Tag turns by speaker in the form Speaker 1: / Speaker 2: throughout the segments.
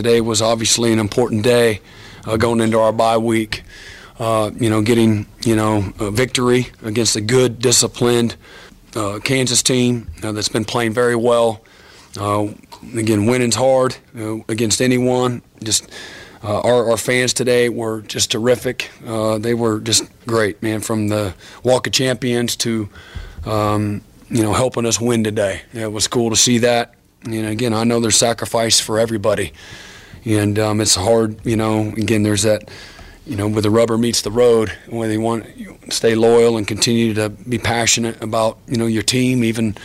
Speaker 1: Today was obviously an important day uh, going into our bye week. Uh, you know, getting you know a victory against a good, disciplined uh, Kansas team uh, that's been playing very well. Uh, again, winning's hard against anyone. Just uh, our, our, fans today were just terrific. Uh, they were just great, man, from the Walk of Champions to, um, you know, helping us win today. It was cool to see that. And again, I know there's sacrifice for everybody. And um, it's hard, you know, again, there's that, you know, where the rubber meets the road, where they want to stay loyal and continue to be passionate about, you know, your team, even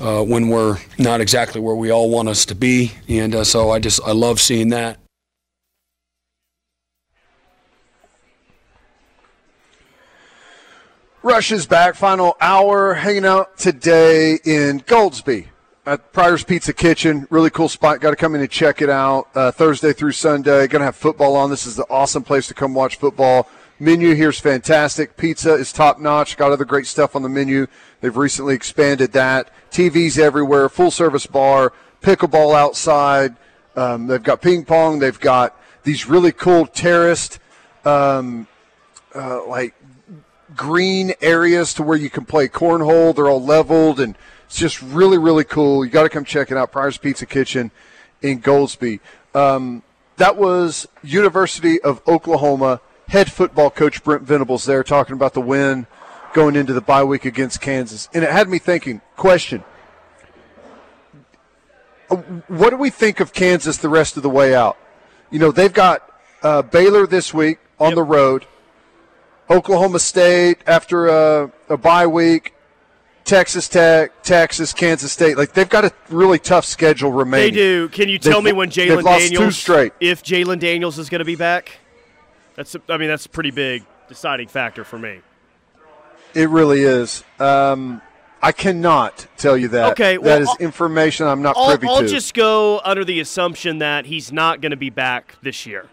Speaker 1: uh, when we're not exactly where we all want us to be. And uh, so I just, I love seeing that.
Speaker 2: Rush is back. Final hour hanging out today in Goldsby at Pryor's Pizza Kitchen. Really cool spot. Got to come in and check it out. Uh, Thursday through Sunday. Going to have football on. This is the awesome place to come watch football. Menu here is fantastic. Pizza is top notch. Got other great stuff on the menu. They've recently expanded that. TVs everywhere. Full service bar. Pickleball outside. Um, they've got ping pong. They've got these really cool terraced, um, uh, like green areas to where you can play cornhole. They're all leveled and it's just really, really cool. You got to come check it out. Pryor's Pizza Kitchen in Goldsby. Um, that was University of Oklahoma head football coach Brent Venables there talking about the win going into the bye week against Kansas. And it had me thinking, question. Uh, what do we think of Kansas the rest of the way out? You know, they've got uh, Baylor this week on yep. the road. Oklahoma State after a, a bye week, Texas Tech, Texas, Kansas State. Like they've got a really tough schedule remaining.
Speaker 3: They do. Can you tell they've, me when Jalon Daniels? straight. If Jalon Daniels is going to be back, that's. I mean, that's a pretty big deciding factor for me.
Speaker 2: It really is. Um, I cannot tell you that. Okay, well, that is information I'm not
Speaker 3: I'll,
Speaker 2: privy
Speaker 3: I'll
Speaker 2: to.
Speaker 3: I'll just go under the assumption that he's not going to be back this year.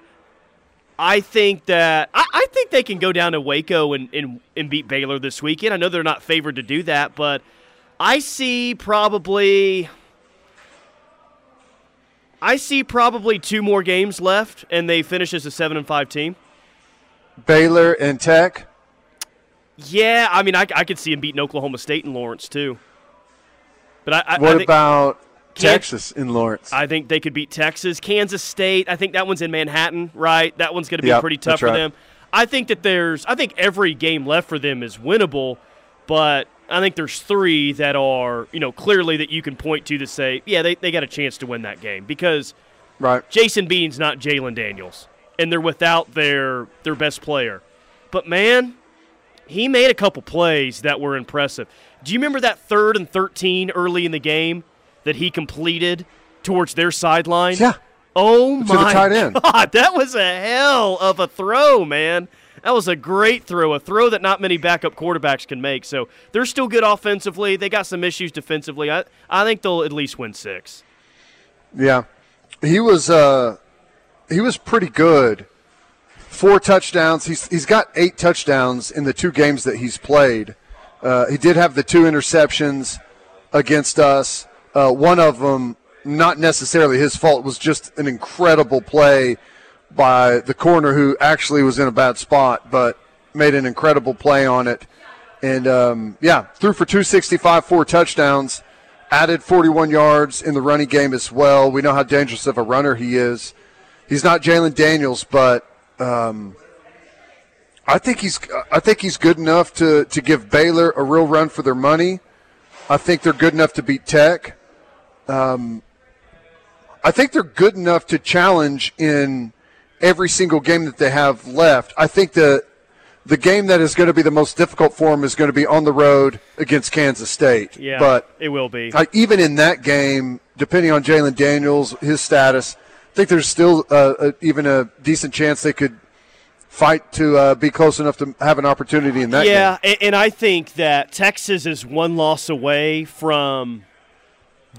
Speaker 3: I think that I, I, think they can go down to Waco and, and, and beat Baylor this weekend. I know they're not favored to do that, but I see probably I see probably two more games left, and they finish as a seven and five team.
Speaker 2: Baylor and Tech.
Speaker 3: Yeah, I mean, I, I could see them beating Oklahoma State and Lawrence too. But I, I
Speaker 2: what
Speaker 3: I
Speaker 2: about Texas in Lawrence.
Speaker 3: I think they could beat Texas. Kansas State, I think that one's in Manhattan, right? That one's going to be yep, pretty tough for right. them. I think that there's I think every game left for them is winnable, but I think there's three that are, you know, clearly that you can point to to say, yeah, they, they got a chance to win that game because
Speaker 2: right.
Speaker 3: Jason Bean's not Jalon Daniels. And they're without their their best player. But man, he made a couple plays that were impressive. Do you remember that third and 13 early in the game that he completed towards their sideline.
Speaker 2: Yeah.
Speaker 3: Oh
Speaker 2: to my
Speaker 3: god, that was a hell of a throw, man. That was a great throw, a throw that not many backup quarterbacks can make. So they're still good offensively. They got some issues defensively. I, I think they'll at least win six.
Speaker 2: Yeah, he was uh, he was pretty good. Four touchdowns. He's he's got eight touchdowns in the two games that he's played. Uh, he did have the two interceptions against us. Uh, one of them, not necessarily his fault, was just an incredible play by the corner who actually was in a bad spot, but made an incredible play on it. And um, yeah, threw for 265, four touchdowns, added 41 yards in the running game as well. We know how dangerous of a runner he is. He's not Jalon Daniels, but um, I think he's I think he's good enough to to give Baylor a real run for their money. I think they're good enough to beat Tech. Um, I think they're good enough to challenge in every single game that they have left. I think the the game that is going to be the most difficult for them is going to be on the road against Kansas State.
Speaker 3: Yeah,
Speaker 2: but
Speaker 3: it will be.
Speaker 2: even in that game, depending on Jalon Daniels, his status, I think there's still uh, a, even a decent chance they could fight to uh, be close enough to have an opportunity in that
Speaker 3: yeah,
Speaker 2: game.
Speaker 3: and I think that Texas is one loss away from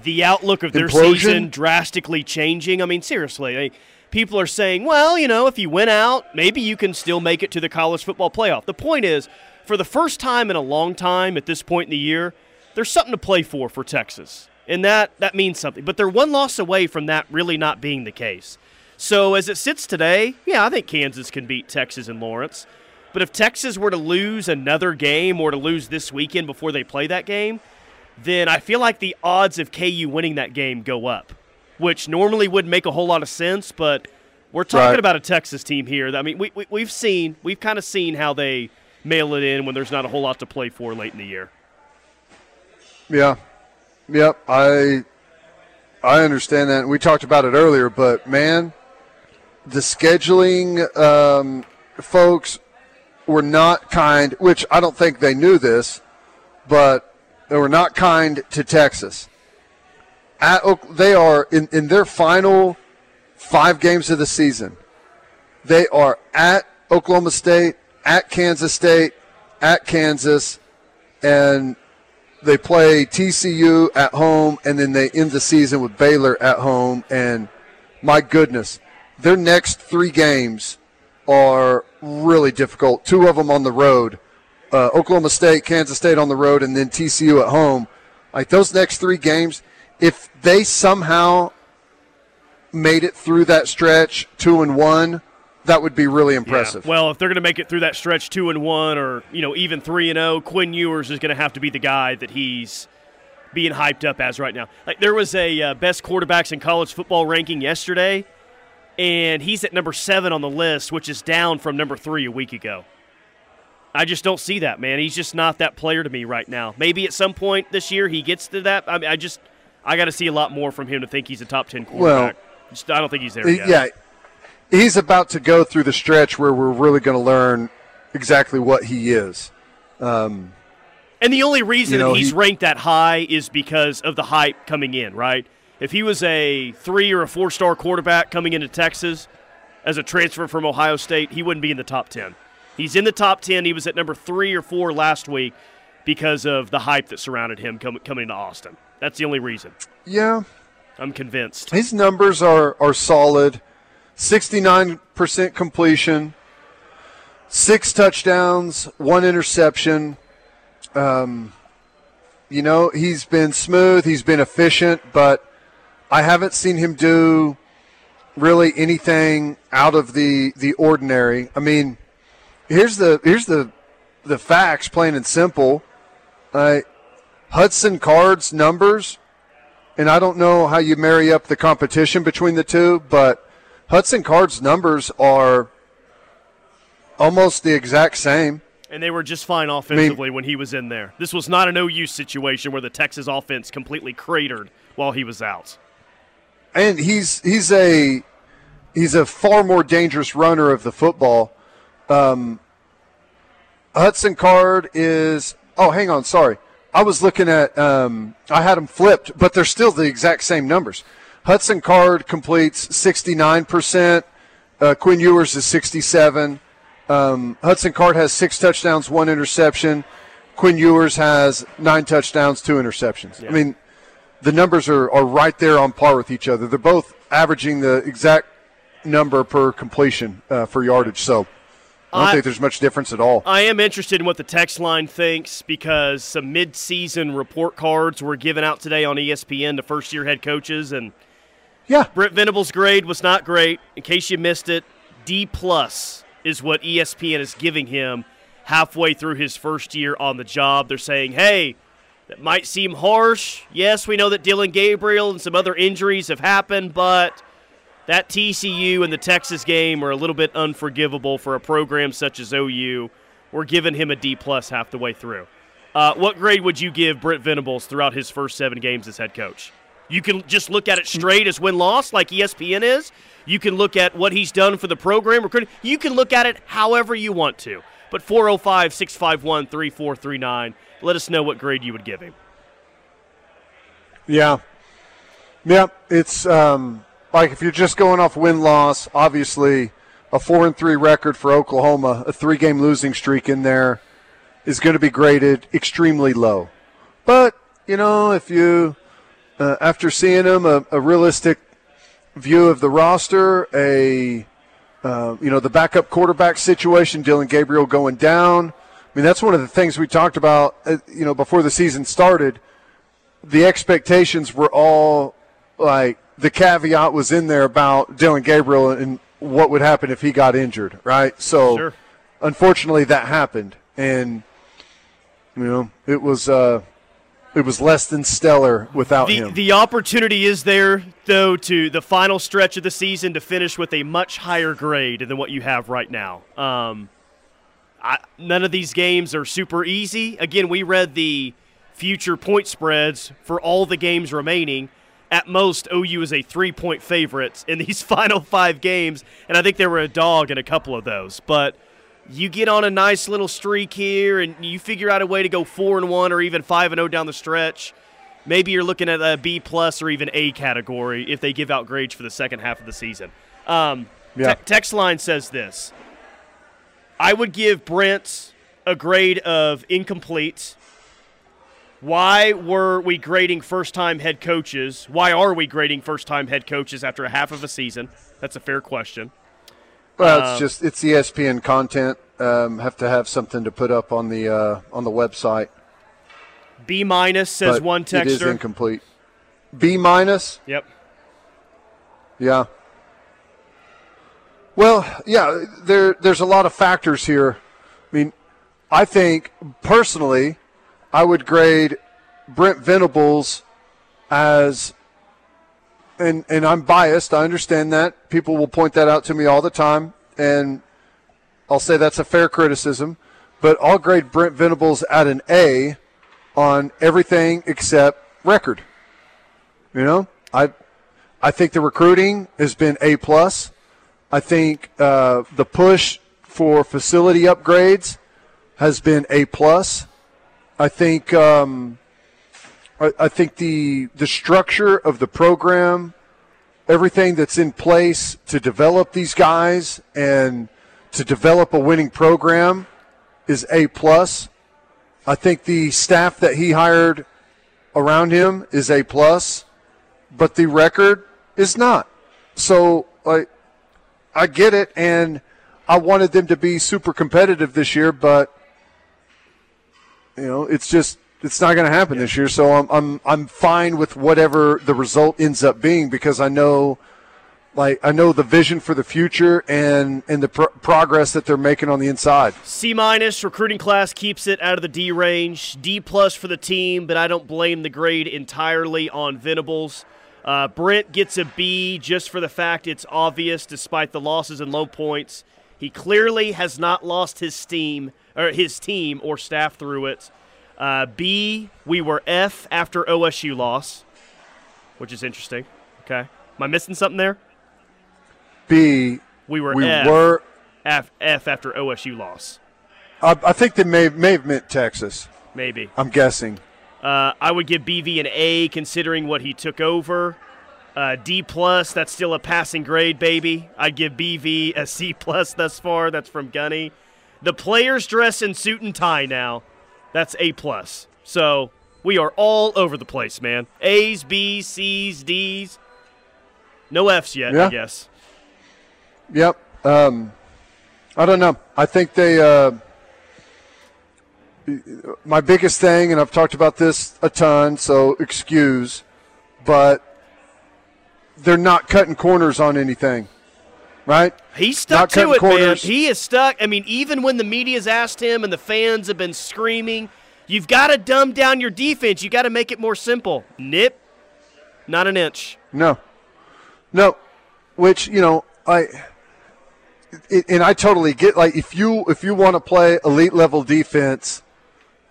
Speaker 3: the outlook of their
Speaker 2: Implosion?
Speaker 3: season drastically changing. I mean, seriously, I, people are saying, well, you know, if you win out, maybe you can still make it to the college football playoff. The point is, for the first time in a long time at this point in the year, there's something to play for for Texas. And that, that means something. But they're one loss away from that really not being the case. So as it sits today, yeah, I think Kansas can beat Texas and Lawrence. But if Texas were to lose another game or to lose this weekend before they play that game, then I feel like the odds of KU winning that game go up, which normally wouldn't make a whole lot of sense. But we're talking right. about a Texas team here. I mean, we, we, we've seen, we've kind of seen how they mail it in when there's not a whole lot to play for late in the year.
Speaker 2: Yeah. Yep. I I understand that. We talked about it earlier, but man, the scheduling um, folks were not kind, which I don't think they knew this, but they were not kind to Texas. At, they are in, in their final five games of the season. They are at Oklahoma State, at Kansas State, at Kansas, and they play TCU at home, and then they end the season with Baylor at home. And my goodness, their next three games are really difficult. Two of them on the road uh, Oklahoma State, Kansas State on the road, and then TCU at home. Like those next three games, if they somehow made it through that stretch two and one, that would be really impressive.
Speaker 3: Yeah. Well, if they're going to make it through that stretch two and one, or you know even three and zero, oh, Quinn Ewers is going to have to be the guy that he's being hyped up as right now. Like there was a uh, best quarterbacks in college football ranking yesterday, and he's at number seven on the list, which is down from number three a week ago. I just don't see that, man. He's just not that player to me right now. Maybe at some point this year he gets to that. I mean, I just I got to see a lot more from him to think he's a top ten quarterback. Well, just, I don't think he's there yet.
Speaker 2: Yeah, he's about to go through the stretch where we're really going to learn exactly what he is. Um,
Speaker 3: and the only reason you know, he's he, ranked that high is because of the hype coming in, right? If he was a three or a four star quarterback coming into Texas as a transfer from Ohio State, he wouldn't be in the top 10. He's in the top 10. He was at number three or four last week because of the hype that surrounded him com- coming to Austin. That's the only reason.
Speaker 2: Yeah.
Speaker 3: I'm convinced.
Speaker 2: His numbers are, are solid 69% completion, six touchdowns, one interception. Um, you know, he's been smooth, he's been efficient, but I haven't seen him do really anything out of the, the ordinary. I mean, here's the here's the the facts, plain and simple. Uh, Hudson Card's numbers, and I don't know how you marry up the competition between the two, but Hudson Card's numbers are almost the exact same.
Speaker 3: And they were just fine offensively I mean, when he was in there. This was not an OU situation where the Texas offense completely cratered while he was out.
Speaker 2: And he's he's a he's a far more dangerous runner of the football um, Hudson Card is. Oh, hang on. Sorry. I was looking at. Um, I had them flipped, but they're still the exact same numbers. Hudson Card completes 69%. Uh, Quinn Ewers is 67. Um, Hudson Card has six touchdowns, one interception. Quinn Ewers has nine touchdowns, two interceptions. Yeah. I mean, the numbers are, are right there on par with each other. They're both averaging the exact number per completion uh, for yardage. So I don't I, think there's much difference at all.
Speaker 3: I am interested in what the text line thinks because some mid-season report cards were given out today on ESPN to first-year head coaches, and
Speaker 2: yeah,
Speaker 3: Brent Venables' grade was not great. In case you missed it, D plus is what ESPN is giving him halfway through his first year on the job. They're saying, hey. That might seem harsh. Yes, we know that Dillon Gabriel and some other injuries have happened, but that TCU and the Texas game are a little bit unforgivable for a program such as OU. We're giving him a D plus half the way through. Uh, what grade would you give Brent Venables throughout his first seven games as head coach? You can just look at it straight as win loss, like ESPN is. You can look at what he's done for the program. You can look at it however you want to. But 405 651 3439, let us know what grade you would give him.
Speaker 2: Yeah. Yeah, it's. Um like if you're just going off win loss, obviously a four and three record for Oklahoma, a three game losing streak in there is going to be graded extremely low. But you know, if you uh, after seeing them a, a, realistic view of the roster, a uh, you know the backup quarterback situation, Dillon Gabriel going down. I mean, that's one of the things we talked about. Uh, you know, before the season started, the expectations were all like the caveat was in there about Dillon Gabriel and what would happen if he got injured, right? So,
Speaker 3: sure.
Speaker 2: unfortunately, that happened, and you know it was uh, it was less than stellar without
Speaker 3: the,
Speaker 2: him.
Speaker 3: The opportunity is there, though, to the final stretch of the season to finish with a much higher grade than what you have right now. Um, I, none of these games are super easy. Again, we read the future point spreads for all the games remaining. At most, OU is a three point favorite in these final five games, and I think they were a dog in a couple of those. But you get on a nice little streak here, and you figure out a way to go four and one or even five and zero oh down the stretch. Maybe you're looking at a B plus or even A category if they give out grades for the second half of the season. Um,
Speaker 2: yeah.
Speaker 3: te- text line says this I would give Brent a grade of incomplete. Why were we grading first time head coaches? Why are we grading first time head coaches after a half of a season? That's a fair question.
Speaker 2: Well, it's uh, just it's ESPN content. Um, have to have something to put up on the uh, on the website.
Speaker 3: B minus says
Speaker 2: but
Speaker 3: one texter. It
Speaker 2: is incomplete. B minus.
Speaker 3: Yep.
Speaker 2: Yeah. Well, yeah, there there's a lot of factors here. I mean, I think personally, I would grade Brent Venables as and and I'm biased. I understand that. People will point that out to me all the time and I'll say that's a fair criticism, but I'll grade Brent Venables at an A on everything except record. You know, I I think the recruiting has been A plus. I think uh, the push for facility upgrades has been a plus. I think um, I, I think the the structure of the program, everything that's in place to develop these guys and to develop a winning program is a plus. I think the staff that he hired around him is a plus, but the record is not. So like I get it, and I wanted them to be super competitive this year, but you know, it's just it's not going to happen yeah. this year. So I'm I'm I'm fine with whatever the result ends up being because I know. Like I know the vision for the future and and the pro- progress that they're making on the inside.
Speaker 3: C minus recruiting class keeps it out of the D range. D plus for the team, but I don't blame the grade entirely on Venables. Uh, Brent gets a B just for the fact it's obvious, despite the losses and low points. He clearly has not lost his steam or his team or staff through it. Uh, B, we were F after OSU loss, which is interesting. Okay, am I missing something there?
Speaker 2: B,
Speaker 3: we were
Speaker 2: we
Speaker 3: F,
Speaker 2: were
Speaker 3: F, F after OSU loss.
Speaker 2: I, I think they may may have meant Texas.
Speaker 3: Maybe
Speaker 2: I'm guessing.
Speaker 3: Uh, I would give BV an A considering what he took over. Uh, D plus, that's still a passing grade, baby. I'd give BV a C plus thus far. That's from Gunny. The players dress in suit and tie now. That's A plus. So we are all over the place, man. A's, B's, C's, D's. No F's yet,
Speaker 2: yeah.
Speaker 3: I guess.
Speaker 2: Yep. Um, I don't know. I think they. Uh, my biggest thing, and I've talked about this a ton, so excuse, but they're not cutting corners on anything, right?
Speaker 3: He's stuck to it, man. He is stuck. I mean, even when the media's asked him and the fans have been screaming, you've got to dumb down your defense. You got to make it more simple. Nip, not an inch.
Speaker 2: No, no. Which you know, I and I totally get like if you if you want to play elite level defense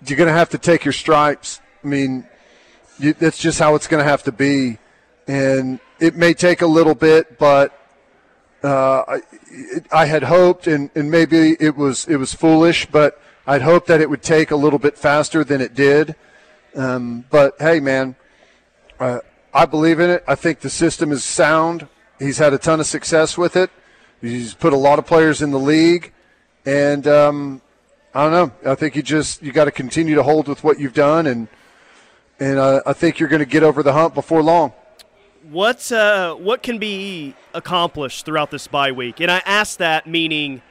Speaker 2: you're going to have to take your stripes. I mean, you, that's just how it's going to have to be. And it may take a little bit, but uh, I, I had hoped, and, and maybe it was it was foolish, but I'd hoped that it would take a little bit faster than it did. Um, but hey, man, uh, I believe in it. I think the system is sound. He's had a ton of success with it. He's put a lot of players in the league, and um, I don't know. I think you just you got to continue to hold with what you've done, and and uh, I think you're going to get over the hump before long.
Speaker 3: What uh, what can be accomplished throughout this bye week? And I ask that meaning.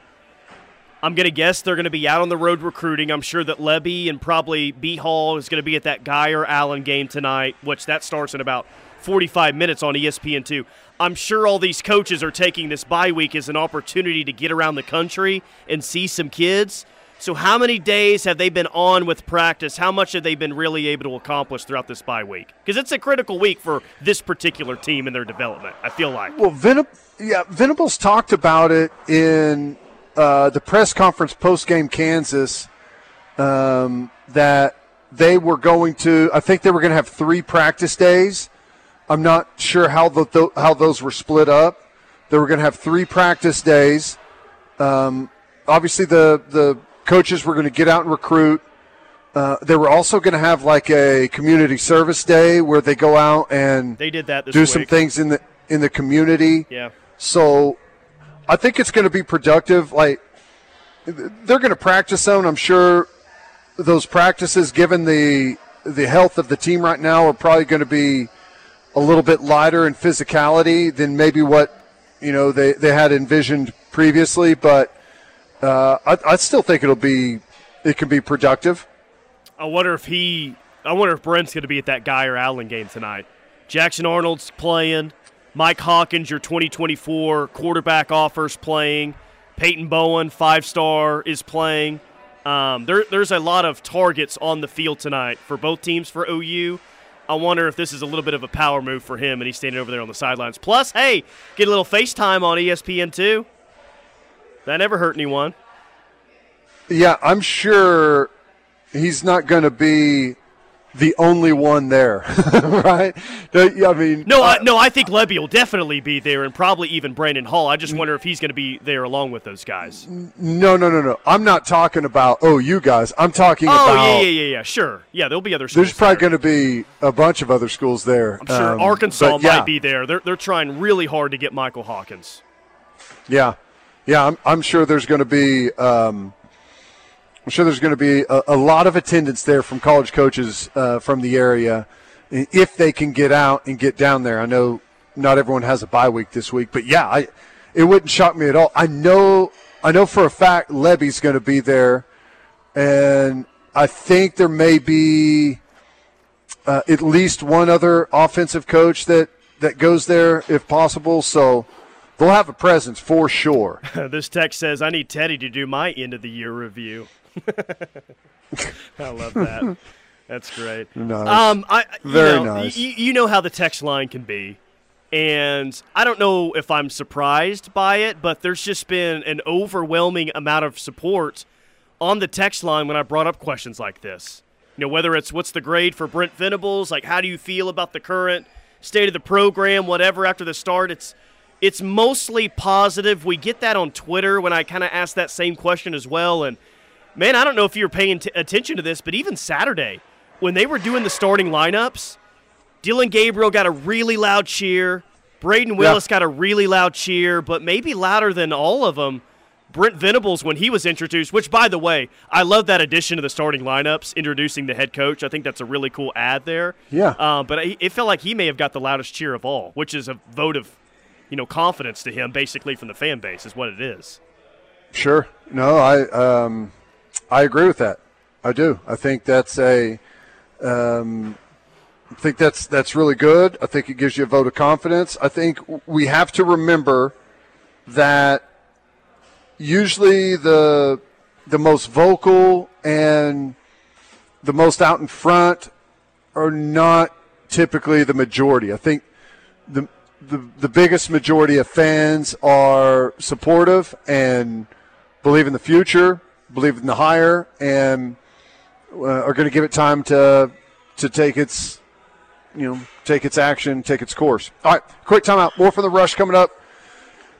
Speaker 3: I'm going to guess they're going to be out on the road recruiting. I'm sure that Lebby and probably B Hall is going to be at that Guyer Allen game tonight, which that starts in about 45 minutes on ESPN2. I'm sure all these coaches are taking this bye week as an opportunity to get around the country and see some kids. So, how many days have they been on with practice? How much have they been really able to accomplish throughout this bye week? Because it's a critical week for this particular team and their development. I feel like.
Speaker 2: Well, Venab- yeah, Venables talked about it in uh, the press conference post game Kansas um, that they were going to. I think they were going to have three practice days. I'm not sure how the, how those were split up. They were going to have three practice days. Um, obviously, the the coaches were going to get out and recruit. Uh, they were also going to have like a community service day where they go out and
Speaker 3: they did that
Speaker 2: do
Speaker 3: week.
Speaker 2: some things in the in the community.
Speaker 3: Yeah.
Speaker 2: So I think it's going to be productive. Like they're going to practice on. I'm sure those practices, given the the health of the team right now, are probably going to be a little bit lighter in physicality than maybe what you know they, they had envisioned previously. But uh, I, I still think it'll be it can be productive.
Speaker 3: I wonder if he. I wonder if Brent's going to be at that Guyer Allen game tonight. Jackson Arnold's playing. Mike Hawkins, your 2024 quarterback offers playing. Peyton Bowen, five star, is playing. Um, there, there's a lot of targets on the field tonight for both teams for OU. I wonder if this is a little bit of a power move for him, and he's standing over there on the sidelines. Plus, hey, get a little FaceTime on ESPN too. That never hurt anyone.
Speaker 2: Yeah, I'm sure he's not going to be the only one there, right? I mean,
Speaker 3: no, I, no, I think Lebby will definitely be there, and probably even Brandon Hall. I just wonder if he's going to be there along with those guys.
Speaker 2: No, no, no, no. I'm not talking about oh you guys. I'm talking
Speaker 3: oh,
Speaker 2: about.
Speaker 3: Oh yeah, yeah, yeah, yeah. Sure. Yeah, there'll be other. Schools.
Speaker 2: There's probably going to be a bunch of other schools there.
Speaker 3: I'm sure um, Arkansas yeah. might be there. They're they're trying really hard to get Michael Hawkins.
Speaker 2: Yeah, yeah. I'm I'm sure there's going to be. Um, I'm sure there's going to be a, a, lot of attendance there from college coaches uh, from the area if they can get out and get down there. I know not everyone has a bye week this week, but yeah, I, it wouldn't shock me at all. I know, I know for a fact Lebby's going to be there, and I think there may be uh, at least one other offensive coach that that goes there if possible. So they'll have a presence for sure.
Speaker 3: this text says, "I need Teddy to do my end of the year review." I love that. That's great.
Speaker 2: Nice.
Speaker 3: Um, I
Speaker 2: very
Speaker 3: know,
Speaker 2: nice.
Speaker 3: Y- you know how the text line can be, and I don't know if I'm surprised by it, but there's just been an overwhelming amount of support on the text line when I brought up questions like this. You know, whether it's what's the grade for Brent Venables, like how do you feel about the current state of the program, whatever after the start, it's it's mostly positive. We get that on Twitter when I kind of ask that same question as well, and man, I don't know if you're paying t- attention to this, but even Saturday, when they were doing the starting lineups, Dillon Gabriel got a really loud cheer. Brayden Willis yeah. got a really loud cheer, but maybe louder than all of them. Brent Venables, when he was introduced, which, by the way, I love that addition to the starting lineups, introducing the head coach. I think that's a really cool ad there.
Speaker 2: Yeah.
Speaker 3: Uh, but it felt like he may have got the loudest cheer of all, which is a vote of, you know, confidence to him, basically from the fan base, is what it is.
Speaker 2: Sure. No, I um, I agree with that. I do. I think that's a. Um, I think that's that's really good. I think it gives you a vote of confidence. I think we have to remember that usually the the most vocal and the most out in front are not typically the majority. I think the the, the biggest majority of fans are supportive and believe in the future believe in the hire and uh, are going to give it time to to take its you know take its action, take its course. All right, quick timeout. More from the rush coming up.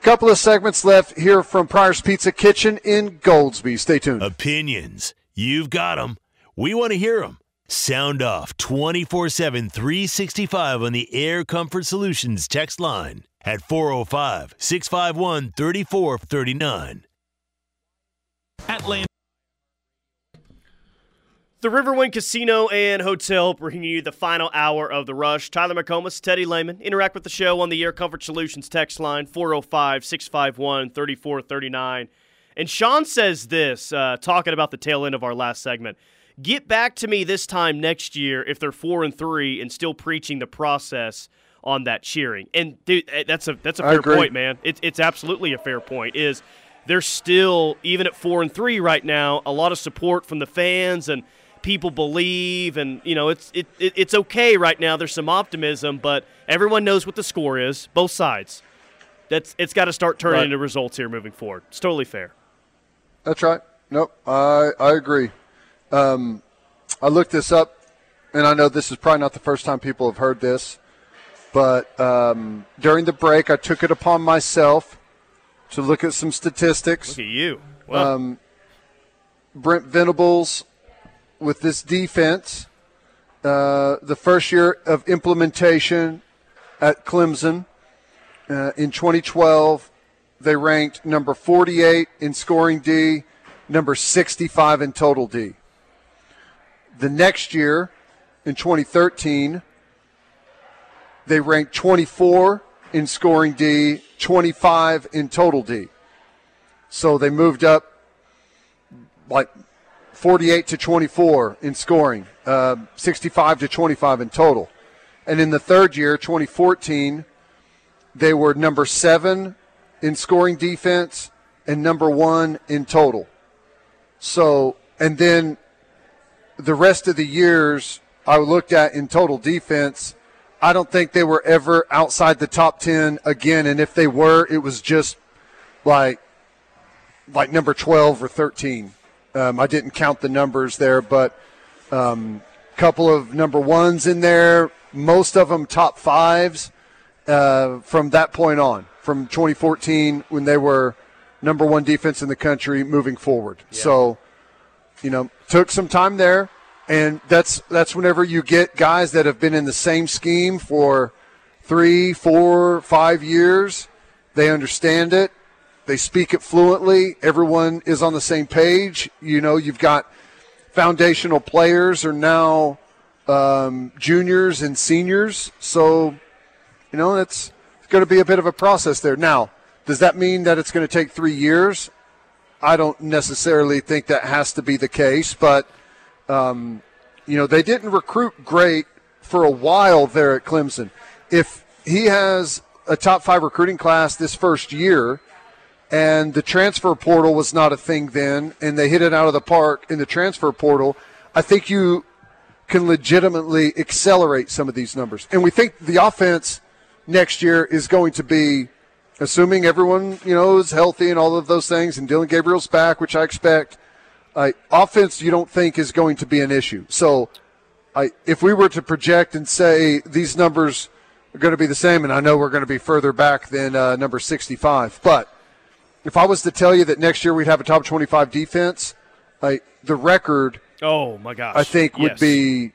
Speaker 2: Couple of segments left here from Pryor's Pizza Kitchen in Goldsby. Stay tuned.
Speaker 4: Opinions, you've got them. We want to hear them. Sound off 24 7 365 on the Air Comfort Solutions text line at 405 651 3439.
Speaker 3: Atlanta. The Riverwind Casino and Hotel bringing you the final hour of the rush. Tyler McComas, Teddy Lehman. Interact with the show on the Air Comfort Solutions text line 405 651 3439. And Sean says this, uh, talking about the tail end of our last segment. Get back to me this time next year if they're four and three and still preaching the process on that cheering. And dude, eh, that's a that's a fair point, man. It's it's absolutely a fair point. Is there's still even at four and three right now a lot of support from the fans and people believe and you know it's it, it it's okay right now. There's some optimism, but everyone knows what the score is, both sides. That's it's got to start turning right. into results here moving forward. It's totally fair.
Speaker 2: That's right. Nope, I I agree. Um, I looked this up, and I know this is probably not the first time people have heard this, but um, during the break, I took it upon myself to look at some statistics.
Speaker 3: Look at you.
Speaker 2: Well. Um, Brent Venables with this defense, uh, the first year of implementation at Clemson uh, in 2012, they ranked number 48 in scoring D, number 65 in total D. The next year, in 2013, they ranked 24 in scoring D, 25 in total D. So they moved up like 48 to 24 in scoring, uh, 65 to 25 in total. And in the third year, 2014, they were number seven in scoring defense and number one in total. So, and then the rest of the years I looked at in total defense, I don't think they were ever outside the top 10 again. And if they were, it was just like, like number 12 or 13. Um, I didn't count the numbers there, but a um, couple of number ones in there, most of them top fives uh, from that point on, from 2014 when they were number one defense in the country moving forward. Yeah. So, you know, took some time there, and that's that's whenever you get guys that have been in the same scheme for three, four, five years. They understand it. They speak it fluently. Everyone is on the same page. You know, you've got foundational players are now um, juniors and seniors. So, you know, it's, it's going to be a bit of a process there. Now, does that mean that it's going to take three years? I don't necessarily think that has to be the case, but, um, you know, they didn't recruit great for a while there at Clemson. If he has a top five recruiting class this first year – and the transfer portal was not a thing then, and they hit it out of the park in the transfer portal, I think you can legitimately accelerate some of these numbers. And we think the offense next year is going to be, assuming everyone you know is healthy and all of those things, and Dillon Gabriel's back, which I expect. Uh, offense, you don't think is going to be an issue. So, I, if we were to project and say these numbers are going to be the same, and I know we're going to be further back than uh, number 65, but if I was to tell you that next year we'd have a top 25 defense, like the record.
Speaker 3: Oh my gosh!
Speaker 2: I think would be.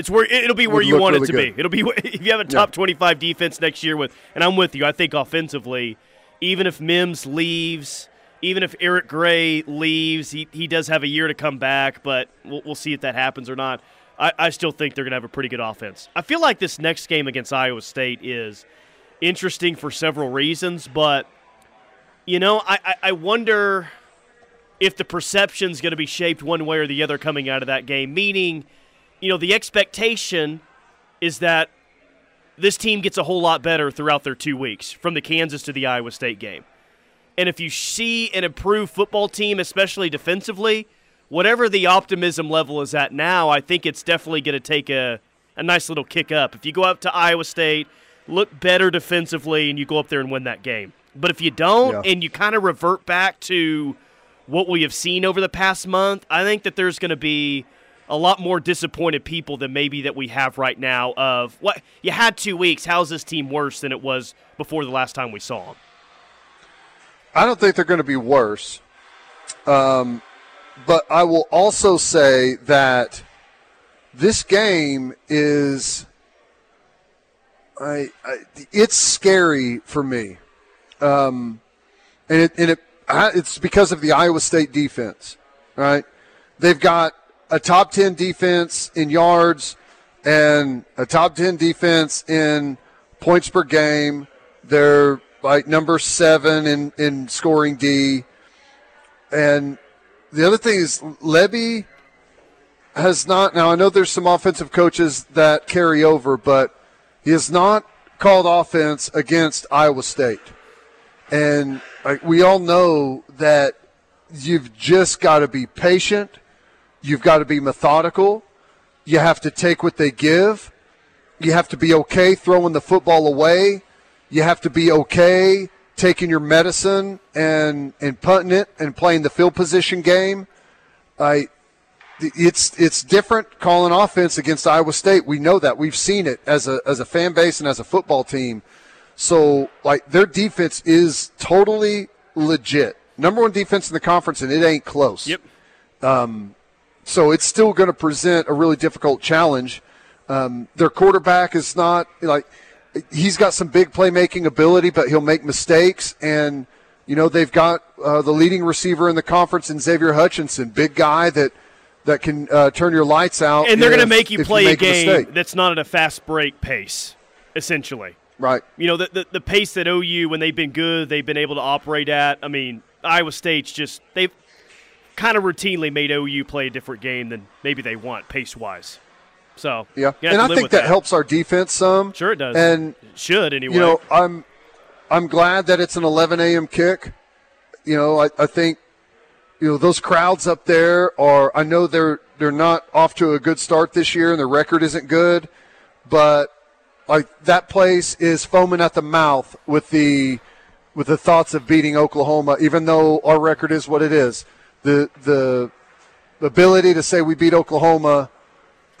Speaker 3: It's where it'll be where you want really it to good. be. It'll be if you have a top yeah. 25 defense next year with, and I'm with you. I think offensively, even if Mims leaves, even if Eric Gray leaves, he, he does have a year to come back, but we'll, we'll see if that happens or not. I, I still think they're going to have a pretty good offense. I feel like this next game against Iowa State is interesting for several reasons, but you know, I, I wonder if the perception's going to be shaped one way or the other coming out of that game. Meaning, you know, the expectation is that this team gets a whole lot better throughout their two weeks from the Kansas to the Iowa State game. And if you see an improved football team, especially defensively, whatever the optimism level is at now, I think it's definitely going to take a, a nice little kick up. If you go up to Iowa State, look better defensively, and you go up there and win that game. But if you don't yeah. and you kind of revert back to what we have seen over the past month, I think that there's going to be a lot more disappointed people than maybe that we have right now of what you had 2 weeks, how's this team worse than it was before the last time we saw them?
Speaker 2: I don't think they're going to be worse. Um, but I will also say that this game is I, I, it's scary for me um, and it, and it it's because of the Iowa State defense, right? They've got a top 10 defense in yards and a top 10 defense in points per game. They're like number seven in, in scoring D. And the other thing is, Lebby has not. Now, I know there's some offensive coaches that carry over, but He has not called offense against Iowa State. And like, we all know that you've just got to be patient. You've got to be methodical. You have to take what they give. You have to be okay throwing the football away. You have to be okay taking your medicine and, and punting it and playing the field position game. I, it's it's different calling offense against Iowa State. We know that. We've seen it as a as a fan base and as a football team. So like their defense is totally legit. Number one defense in the conference, and it ain't close.
Speaker 3: Yep.
Speaker 2: Um, so it's still going to present a really difficult challenge. Um, their quarterback is not like he's got some big playmaking ability, but he'll make mistakes. And you know they've got uh, the leading receiver in the conference in Xavier Hutchinson, big guy that that can uh, turn your lights out.
Speaker 3: And they're going to make you play you a game a that's not at a fast break pace, essentially.
Speaker 2: Right.
Speaker 3: You know, the, the, the pace that OU, when they've been good, they've been able to operate at. I mean, Iowa State's just, they've kind of routinely made OU play a different game than maybe they want pace wise. So,
Speaker 2: yeah. And I think that,
Speaker 3: that,
Speaker 2: helps our defense some.
Speaker 3: Sure, it does.
Speaker 2: And
Speaker 3: it should anyway.
Speaker 2: You know, I'm, I'm glad that it's an 11 a.m. kick. You know, I, I think you know those crowds up there are i know they're they're not off to a good start this year and the record isn't good but like that place is foaming at the mouth with the with the thoughts of beating oklahoma even though our record is what it is the the ability to say we beat oklahoma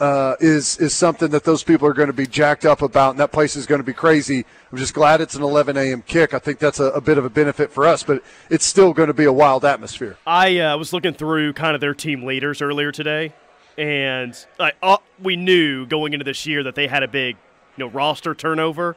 Speaker 2: uh, is is something that those people are going to be jacked up about, and that place is going to be crazy. I'm just glad it's an 11 a.m. kick. I think that's a, a bit of a benefit for us, but it's still going to be a wild atmosphere.
Speaker 3: I uh, was looking through kind of their team leaders earlier today, and uh, we knew going into this year that they had a big, you know, roster turnover.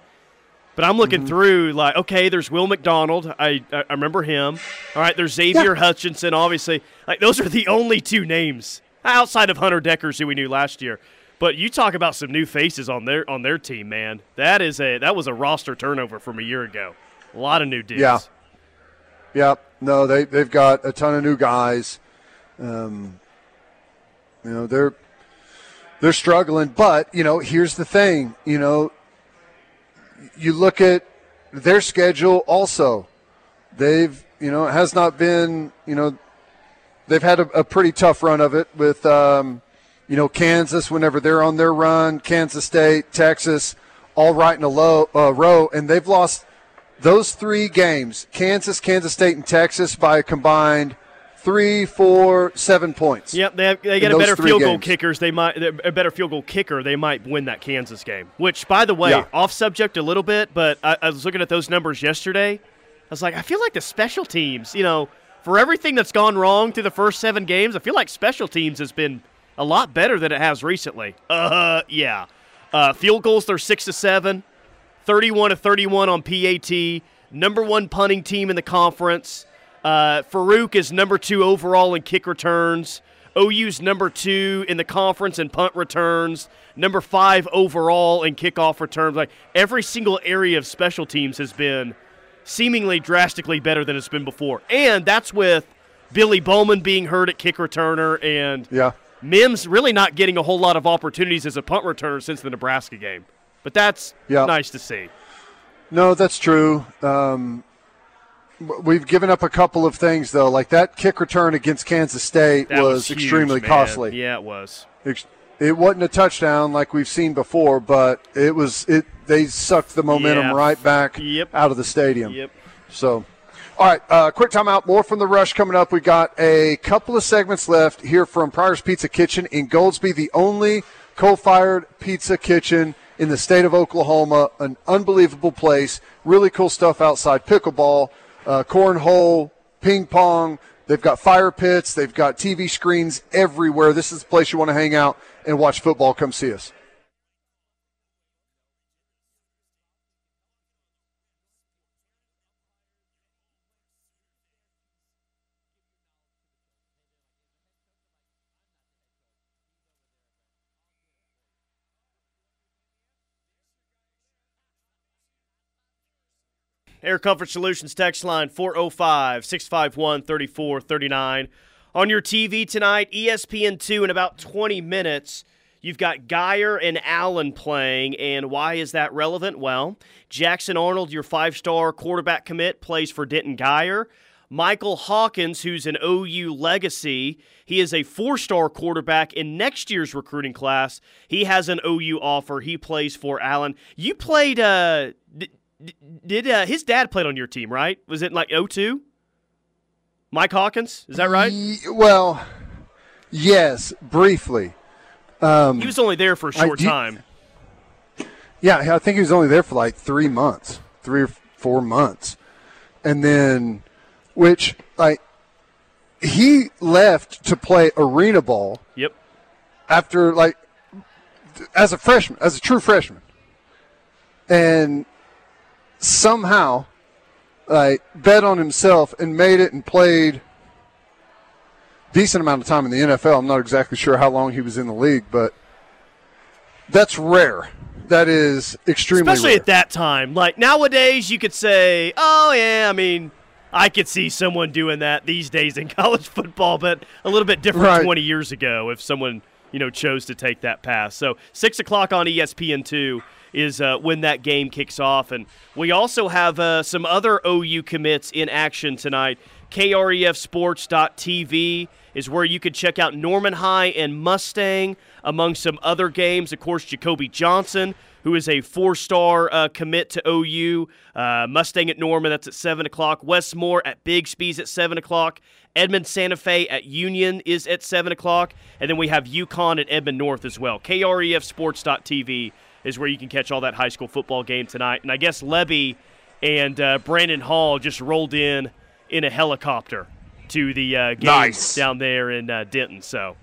Speaker 3: But I'm looking mm-hmm. through like, okay, there's Will McDonald. I I remember him. All right, there's Xavier yeah. Hutchinson. Obviously, like those are the only two names outside of Hunter Dekkers who we knew last year. But you talk about some new faces on their on their team, man. That is a that was a roster turnover from a year ago. A lot of new dudes.
Speaker 2: Yeah. Yeah. No, they they've got a ton of new guys. Um, you know they're they're struggling, but you know here's the thing. You know, you look at their schedule. Also, they've you know it has not been you know they've had a, a, pretty tough run of it with, um, you know, Kansas whenever they're on their run, Kansas State, Texas, all right in a low uh, row, and they've lost those three games: Kansas, Kansas State, and Texas by a combined three, four, seven points.
Speaker 3: Yep, they, have, they get a better field games. goal kickers. They might a better field goal kicker. They might win that Kansas game. Which, by the way, yeah. off subject a little bit, but I, I was looking at those numbers yesterday. I was like, I feel like the special teams, you know for everything that's gone wrong through the first seven games, I feel like special teams has been a lot better than it has recently. Uh, yeah. Uh, field goals, they're six to seven, 31 to 31 on PAT. Number one punting team in the conference. Uh, Farooq is number two overall in kick returns. OU's number two in the conference in punt returns. Number five overall in kickoff returns. Like every single area of special teams has been seemingly drastically better than it's been before. And that's with Billy Bowman being hurt at kick returner and
Speaker 2: yeah.
Speaker 3: Mims really not getting a whole lot of opportunities as a punt returner since the Nebraska game. But that's yeah. nice to see.
Speaker 2: No, that's true. Um, we've given up a couple of things though, like that kick return against Kansas State was,
Speaker 3: was
Speaker 2: extremely costly.
Speaker 3: Yeah, it was.
Speaker 2: It wasn't a touchdown like we've seen before, but it was. It they sucked the momentum yeah. right back
Speaker 3: yep.
Speaker 2: out of the stadium.
Speaker 3: Yep.
Speaker 2: So, all right, uh, quick timeout. More from the rush coming up. We got a couple of segments left here from Pryor's Pizza Kitchen in Goldsby, the only coal-fired pizza kitchen in the state of Oklahoma. An unbelievable place. Really cool stuff outside. Pickleball, uh, cornhole, ping pong. They've got fire pits. They've got TV screens everywhere. This is the place you want to hang out and watch football. Come see us.
Speaker 3: Air Comfort Solutions text line 405 651 3439. On your TV tonight, ESPN2 in about 20 minutes. You've got Guyer and Allen playing, and why is that relevant? Well, Jackson Arnold, your five star quarterback commit, plays for Denton Guyer. Michael Hawkins, who's an OU legacy, he is a four star quarterback in next year's recruiting class. He has an OU offer. He plays for Allen. You played, uh, did, uh, his dad played on your team, right? Was it like 02? Mike Hawkins? Is that right?
Speaker 2: Well, yes, briefly.
Speaker 3: Um, he was only there for a short time.
Speaker 2: Yeah, I think he was only there for like three months, three or four months, and then, which like he left to play arena ball.
Speaker 3: Yep.
Speaker 2: After like, as a freshman, as a true freshman, and somehow, like, bet on himself and made it and played decent amount of time in the NFL. I'm not exactly sure how long he was in the league, but that's rare. That is extremely
Speaker 3: Especially
Speaker 2: rare.
Speaker 3: at that time. Like nowadays, you could say, oh, yeah, I mean, I could see someone doing that these days in college football, but a little bit different right. 20 years ago if someone, you know, chose to take that pass. So 6 o'clock on ESPN2 is uh, when that game kicks off. And we also have uh, some other OU commits in action tonight. KREFsports.tv is where you can check out Norman High and Mustang, among some other games. Of course, Jacoby Johnson, who is a four star uh, commit to OU. Uh, Mustang at Norman, that's at 7 o'clock. Westmoore at Bixby's at 7 o'clock. Edmond Santa Fe at Union is at 7 o'clock. And then we have Yukon at Edmond North as well. KREFsports.tv is where you can catch all that high school football game tonight. And I guess Lebby and uh, Brandon Hall just rolled in in a helicopter to the uh, game nice. down there in uh, Denton. So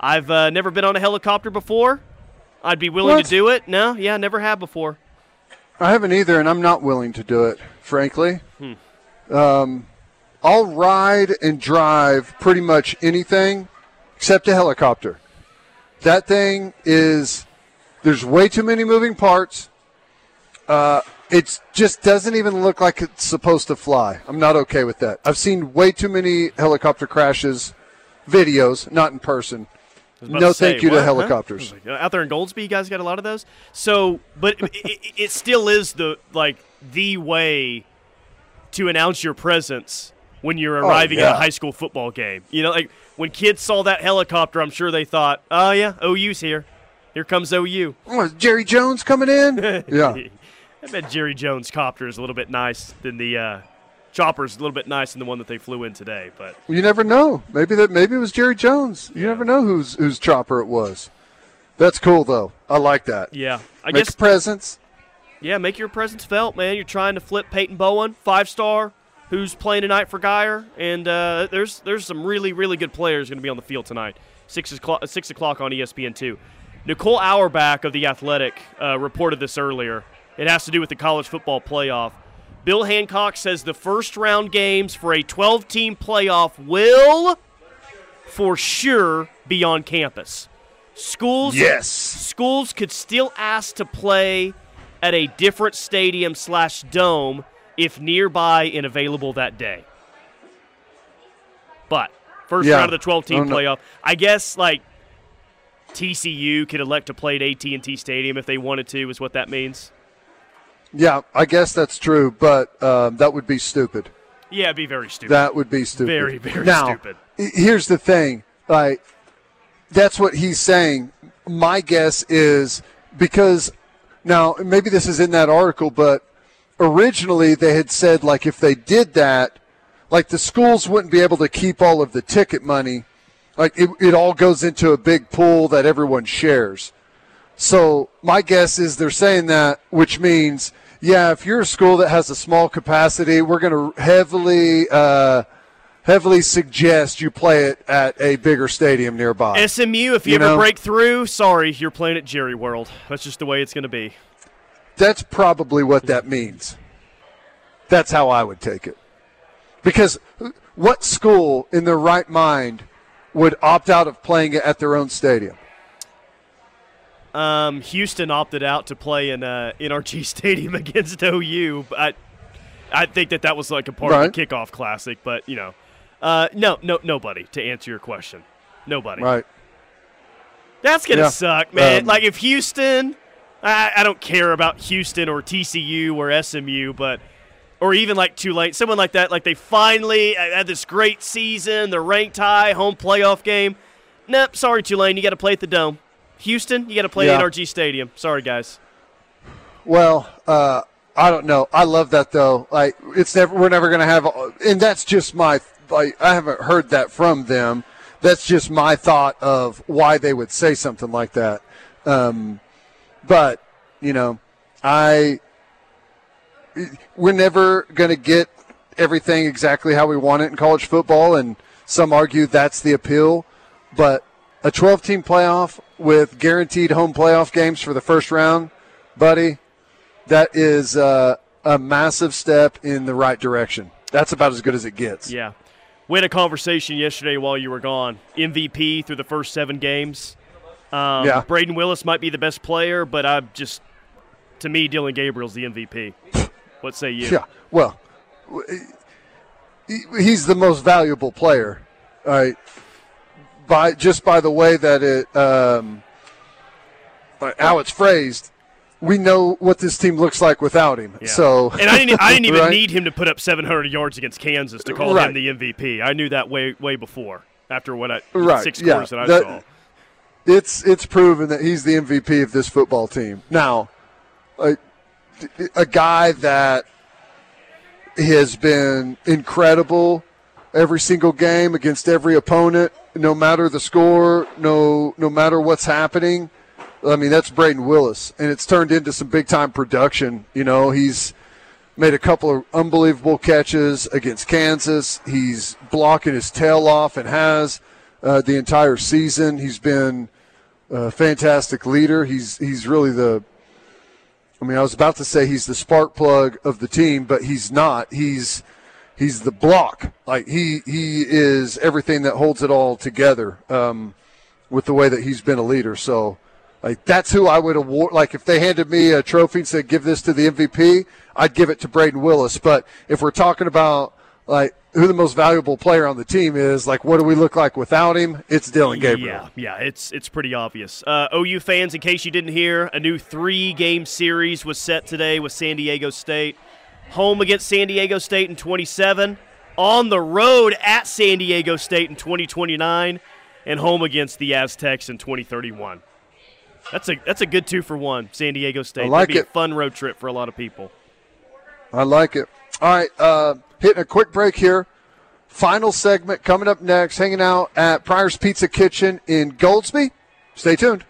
Speaker 3: I've uh, never been on a helicopter before. I'd be willing what? to do it. No, yeah, never have before.
Speaker 2: I haven't either, and I'm not willing to do it, frankly. Hmm. Um, I'll ride and drive pretty much anything except a helicopter. That thing is, there's way too many moving parts. Uh, it just doesn't even look like it's supposed to fly. I'm not okay with that. I've seen way too many helicopter crashes, videos, not in person. No, say, thank you what? to helicopters.
Speaker 3: Huh? Out there in Goldsby, you guys got a lot of those. So, but it, it, still is the like the way to announce your presence when you're oh, arriving oh, yeah. at a high school football game. You know, like when kids saw that helicopter, I'm sure they thought, "Oh yeah, OU's here. Here comes OU."
Speaker 2: Oh, Jerry Jones coming in? yeah.
Speaker 3: I bet Jerry Jones copter is a little bit nice than the uh, chopper's a little bit nice than the one that they flew in today. But
Speaker 2: you never know. Maybe that maybe it was Jerry Jones. You yeah. never know whose whose chopper it was. That's cool though. I like that.
Speaker 3: Yeah,
Speaker 2: I make
Speaker 3: guess
Speaker 2: presence.
Speaker 3: Yeah, make your presence felt, man. You're trying to flip Peyton Bowen, five star, who's playing tonight for Guyer, and uh, there's there's some really really good players going to be on the field tonight. Six o'clock six o'clock on ESPN two. Nicole Auerbach of the Athletic uh, reported this earlier. It has to do with the college football playoff. Bill Hancock says the first round games for a 12 team playoff will for sure be on campus. Schools
Speaker 2: yes.
Speaker 3: schools could still ask to play at a different stadium slash dome if nearby and available that day. But first yeah. round of the 12 team playoff, I guess like TCU could elect to play at AT&T Stadium if they wanted to is what that means.
Speaker 2: Yeah, I guess that's true, but um, that would be stupid.
Speaker 3: Yeah, it'd be very stupid.
Speaker 2: That would be stupid.
Speaker 3: Very, very
Speaker 2: now,
Speaker 3: stupid.
Speaker 2: Here's the thing. Like, that's what he's saying. My guess is because now maybe this is in that article, but originally they had said like if they did that, like the schools wouldn't be able to keep all of the ticket money. Like it, it all goes into a big pool that everyone shares. So my guess is they're saying that, which means yeah, if you're a school that has a small capacity, we're going to heavily, uh, heavily suggest you play it at a bigger stadium nearby.
Speaker 3: SMU, if you, you ever know? break through, sorry, you're playing at Jerry World. That's just the way it's going to be.
Speaker 2: That's probably what that means. That's how I would take it. Because what school in their right mind would opt out of playing it at their own stadium?
Speaker 3: Um, Houston opted out to play in uh, NRG Stadium against OU. I, I think that that was like a part right. of the kickoff classic, but you know, uh, no, no, nobody. To answer your question, nobody.
Speaker 2: Right.
Speaker 3: That's gonna yeah. suck, man. Um, like if Houston, I, I don't care about Houston or TCU or SMU, but or even like Tulane, someone like that. Like they finally had this great season, they're ranked high, home playoff game. Nope, sorry Tulane, you got to play at the Dome. Houston, you got to play yeah. at NRG Stadium. Sorry guys.
Speaker 2: Well, uh, I don't know. I love that though. Like it's never we're never going to have, and that's just my. Like I haven't heard that from them. That's just my thought of why they would say something like that. Um, but you know, I we're never going to get everything exactly how we want it in college football, and some argue that's the appeal. But a 12 team playoff with guaranteed home playoff games for the first round, buddy, that is uh, a massive step in the right direction. That's about as good as it gets.
Speaker 3: Yeah. We had a conversation yesterday while you were gone. MVP through the first seven games. Um, yeah. Brayden Willis might be the best player, but I'm just, to me, Dillon Gabriel's the MVP. What say you?
Speaker 2: Yeah. Well, he's the most valuable player. All right. By just by the way that it, um, how it's phrased, we know what this team looks like without him. Yeah. So,
Speaker 3: and I didn't, I didn't even right? need him to put up 700 yards against Kansas to call right. him the MVP. I knew that way, way before. After what I right. six yeah. quarters that I that, saw,
Speaker 2: it's it's proven that he's the MVP of this football team. Now, a, a guy that has been incredible every single game against every opponent, no matter the score, no no matter what's happening I mean, that's Brayden Willis, and it's turned into some big time production. You know, he's made a couple of unbelievable catches against Kansas. He's blocking his tail off and has uh, the entire season. He's been a fantastic leader. He's he's really the. I mean, I was about to say he's the spark plug of the team, but he's not. He's he's the block. Like he he is everything that holds it all together. Um, with the way that he's been a leader, so like that's who I would award. Like if they handed me a trophy and said, "Give this to the MVP," I'd give it to Brayden Willis. But if we're talking about like who the most valuable player on the team is, like what do we look like without him? It's Dillon Gabriel.
Speaker 3: Yeah, yeah, it's it's pretty obvious. Uh, OU fans, in case you didn't hear, a new three-game series was set today with San Diego State, home against San Diego State in 27, on the road at San Diego State in 2029, and home against the Aztecs in 2031. That's a that's a good two for one. San Diego State. I
Speaker 2: like
Speaker 3: That'd be
Speaker 2: it.
Speaker 3: A fun road trip for a lot of people.
Speaker 2: I like it. All right, uh, hitting a quick break here. Final segment coming up next. Hanging out at Pryor's Pizza Kitchen in Goldsby. Stay tuned.